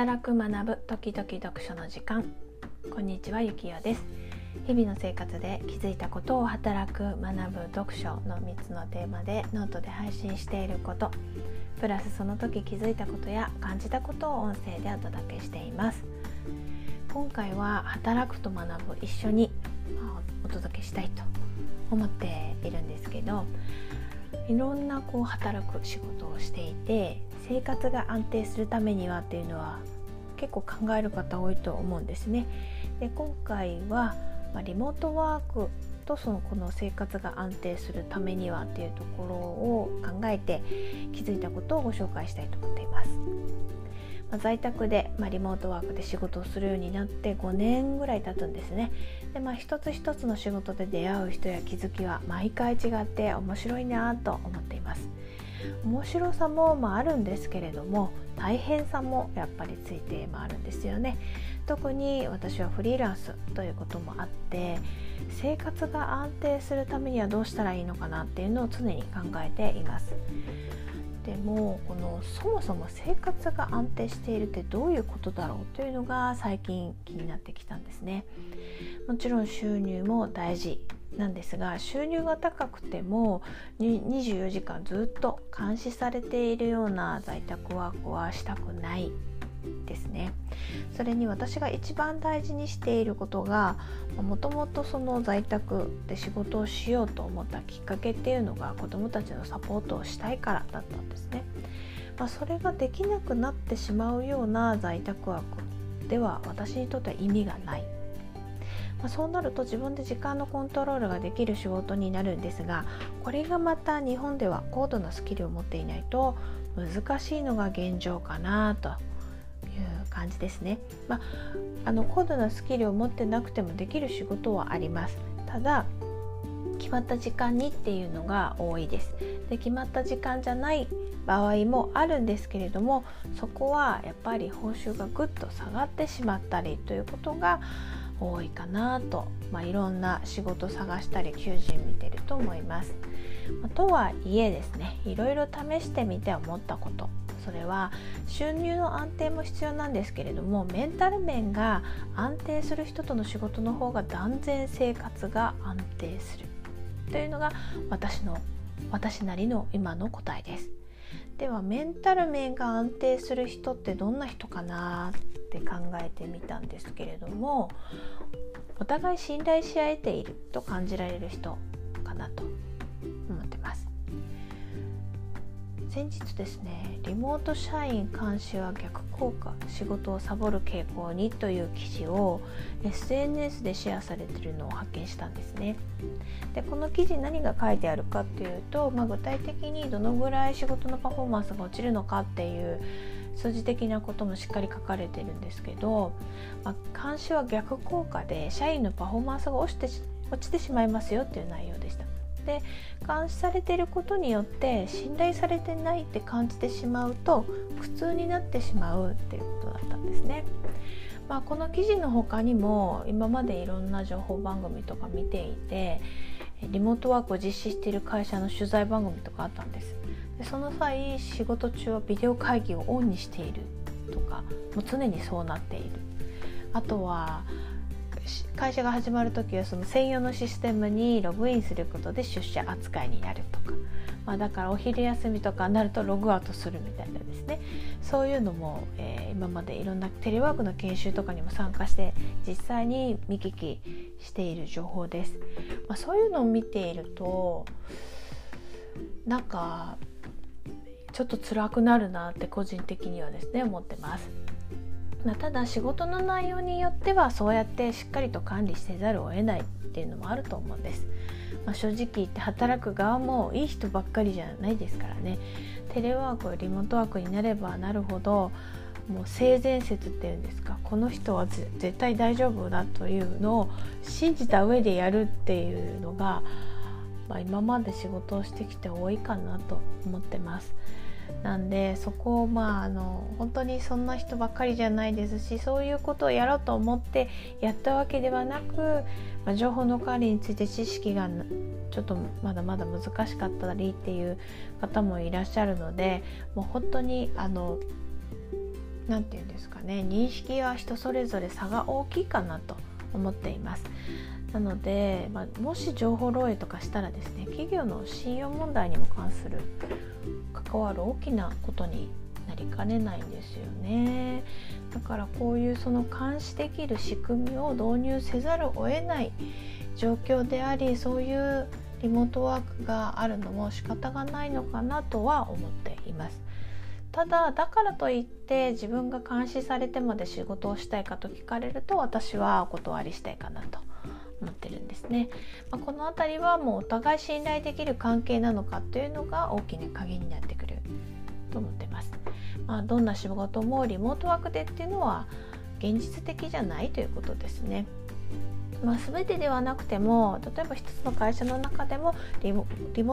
働く学ぶ時々読書の時間。こんにちはゆきよです。日々の生活で気づいたことを働く学ぶ読書の3つのテーマでノートで配信していること。プラスその時気づいたことや感じたことを音声でお届けしています。今回は働くと学ぶ一緒にお届けしたいと思っているんですけどいろんなこう働く仕事をしていて生活が安定するためにはっていうのは結構考える方多いと思うんですね。で今回は、ま、リモートワークとそのこの生活が安定するためにはっていうところを考えて気づいたことをご紹介したいと思っています。ま、在宅で、まあ、リモートワークで仕事をするようになって5年ぐらい経つんですね。でまあ一つ一つの仕事で出会う人や気づきは毎回違って面白いなと思っています。面白さもまああるんですけれども大変さもやっぱりついてあるんですよね。特に私はフリーランスということもあって生活が安定するためにはどうしたらいいのかなっていうのを常に考えています。でもこのそもそも生活が安定しているってどういうことだろうというのが最近気になってきたんですねもちろん収入も大事なんですが収入が高くても24時間ずっと監視されているような在宅ワークはしたくないですねそれに私が一番大事にしていることがもともとその在宅で仕事をしようと思ったきっかけっていうのが子どもたちのサポートをしたいからだったんですね。まあ、それができなくなってしまうような在宅ワークでは私にとっては意味がないまあ、そうなると自分で時間のコントロールができる仕事になるんですがこれがまた日本では高度なスキルを持っていないと難しいのが現状かなという感じですね。まあ、あの高度なスキルを持ってなくてもできる仕事はあります。ただ決まった時間にっていうのが多いです。で決まった時間じゃない場合もあるんですけれどもそこはやっぱり報酬がぐっと下がってしまったりということが多いかなと、まあ、いろんな仕事探したり求人見てると思います。とはいえですねいろいろ試してみて思ったことそれは収入の安定も必要なんですけれどもメンタル面が安定する人との仕事の方が断然生活が安定するというのが私の私なりの今の答えです。ではメンタル面が安定する人ってどんな人かなっって考えてみたんですけれどもお互い信頼し合えていると感じられる人かなと思ってます。先日ですねリモート社員監視は逆効果仕事をサボる傾向にという記事を SNS でシェアされてるのを発見したんですね。でこの記事何が書いてあるかっていうと、まあ、具体的にどのぐらい仕事のパフォーマンスが落ちるのかっていう数字的なこともしっかり書かれてるんですけど、まあ、監視は逆効果で社員のパフォーマンスが落ちて落ちてしまいますよっていう内容でした。で監視されていることによって信頼されてないって感じてしまうと苦痛になってしまうっていうことだったんですね。まあ、この記事の他にも今までいろんな情報番組とか見ていてリモートワークを実施している会社の取材番組とかあったんです。でその際仕事中はビデオ会議をオンにしているとかもう常にそうなっている。あとは会社が始まる時はその専用のシステムにログインすることで出社扱いになるとか、まあ、だからお昼休みとかになるとログアウトするみたいなですねそういうのも、えー、今までいろんなテレワークの研修とかにも参加して実際に見聞きしている情報です。まあ、そういうのを見ているとなんかちょっと辛くなるなって個人的にはですね思ってます。まあ、ただ仕事の内容によってはそうやってしっかりと管理せざるを得ないっていうのもあると思うんです。まあ、正直言って働く側もいい人ばっかりじゃないですからねテレワークリモートワークになればなるほどもう性善説っていうんですかこの人は絶対大丈夫だというのを信じた上でやるっていうのが、まあ、今まで仕事をしてきて多いかなと思ってます。なんでそこをまああの本当にそんな人ばっかりじゃないですしそういうことをやろうと思ってやったわけではなく、まあ、情報の管理について知識がちょっとまだまだ難しかったりっていう方もいらっしゃるのでもう本当にあの何て言うんですかね認識は人それぞれ差が大きいかなと思っています。なので、まあ、もし情報漏洩とかしたらですね企業の信用問題にも関する関わる大きなことになりかねないんですよね。だからこういうその監視できる仕組みを導入せざるを得ない状況でありそういうリモートワークがあるのも仕方がないのかなとは思っています。ただだからといって自分が監視されてまで仕事をしたいかと聞かれると私はお断りしたいかなと。思ってるんですね、まあ、この辺りはもうお互い信頼できる関係なのかというのが大きな鍵になってくると思ってます、まあ、どんな仕事もリモートワークでっていうのは現実的じゃないということですね。まあ、全てではなくても例えば一つの会社の中でもリモ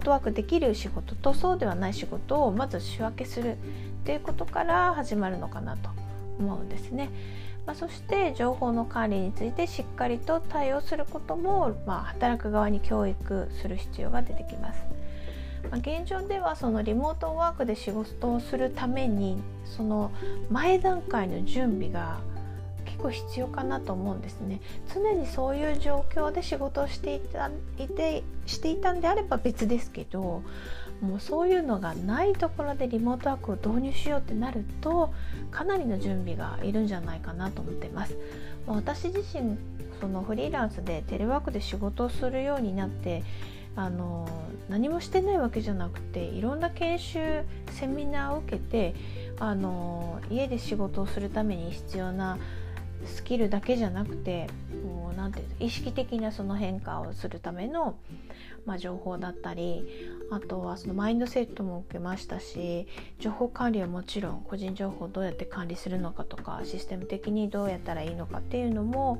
ートワークできる仕事とそうではない仕事をまず仕分けするっていうことから始まるのかなと思うんですね。まあ、そして情報の管理についてしっかりと対応することも、まあ、働く側に教育する必要が出てきます。まあ、現状ではそのリモートワークで仕事をするためにその前段階の準備が結構必要かなと思うんですね常にそういう状況で仕事をしていたいてしていたんであれば別ですけどもうそういうのがないところでリモートワークを導入しようってなるとかなりの準備がいるんじゃないかなと思ってます。私自身そのフリーランスでテレワークで仕事をするようになってあの何もしてないわけじゃなくていろんな研修セミナーを受けてあの家で仕事をするために必要なスキルだけじゃなくてもうなんていう意識的なその変化をするための、まあ、情報だったりあとはそのマインドセットも受けましたし情報管理はもちろん個人情報をどうやって管理するのかとかシステム的にどうやったらいいのかっていうのも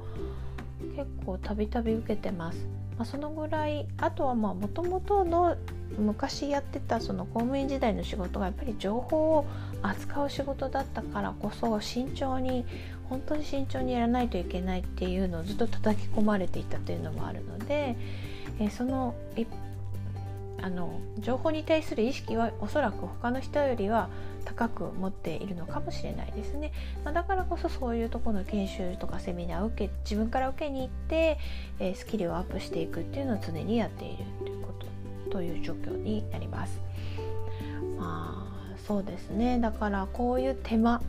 結構たびたび受けてます。まあ、そのぐらいあとはもともとの昔やってたその公務員時代の仕事がやっぱり情報を扱う仕事だったからこそ慎重に本当に慎重にやらないといけないっていうのをずっと叩き込まれていたというのもあるので、え、そのあの情報に対する意識はおそらく他の人よりは高く持っているのかもしれないですね、まあ、だからこそそういうとこの研修とかセミナーを受け自分から受けに行って、え、スキルをアップしていくっていうのを常にやっているということという状況になります。まあそうですねだからこういう手間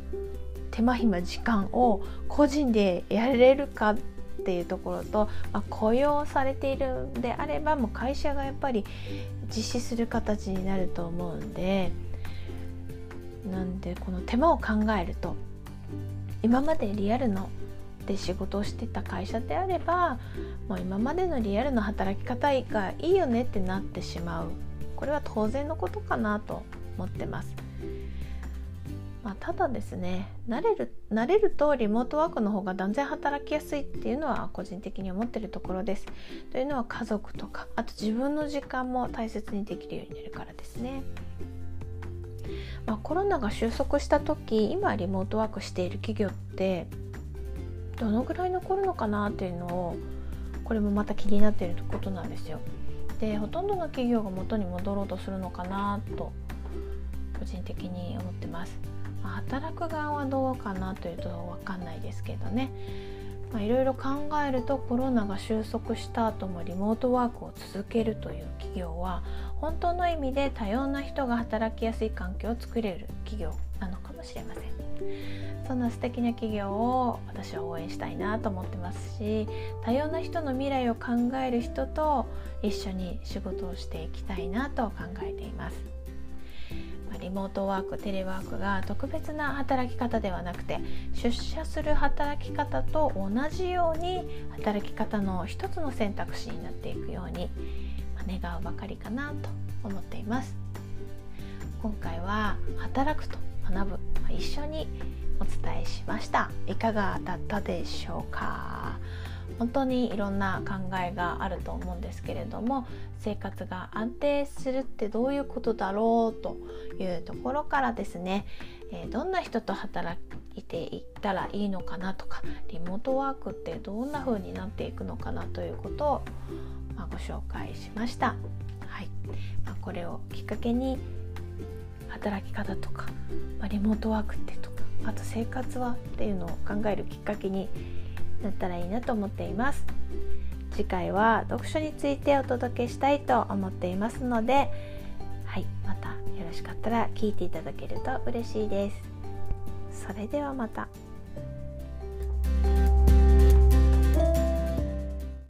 手間暇時間を個人でやれるかっていうところと、まあ、雇用されているんであればもう会社がやっぱり実施する形になると思うんでなんでこの手間を考えると今までリアルので仕事をしてた会社であればもう今までのリアルの働き方がいいよねってなってしまうこれは当然のことかなと思ってます。まあ、ただですね慣れる慣れるとリモートワークの方が断然働きやすいっていうのは個人的に思ってるところです。というのは家族とかあと自分の時間も大切にできるようになるからですね。まあ、コロナが収束した時今リモートワークしている企業ってどのぐらい残るのかなっていうのをこれもまた気になっていることなんですよ。でほとんどの企業が元に戻ろうとするのかなと個人的に思ってます。ま働く側はどうかなというと分かんないですけどね。いろいろ考えるとコロナが収束した後もリモートワークを続けるという企業は本当の意味で多様な人が働きやすい環境を作れる企業なのかもしれません。そんな素敵な企業を私は応援したいなと思ってますし多様な人の未来を考える人と一緒に仕事をしていきたいなと考えています。リモートワークテレワークが特別な働き方ではなくて出社する働き方と同じように働き方の一つの選択肢になっていくように願うばかりかなと思っています。今回は働くと学ぶ一緒にお伝えしました。いかがだったでしょうか？本当にいろんな考えがあると思うんですけれども生活が安定するってどういうことだろうというところからですね、え、どんな人と働いていったらいいのかなとかリモートワークってどんな風になっていくのかなということを、まあ、ご紹介しました。はいまあ、これをきっかけに働き方とか、まあ、リモートワークってとかあと生活はっていうのを考えるきっかけになったらいいなと思っています次回は読書についてお届けしたいと思っていますのではいまたよろしかったら聞いていただけると嬉しいですそれではまた。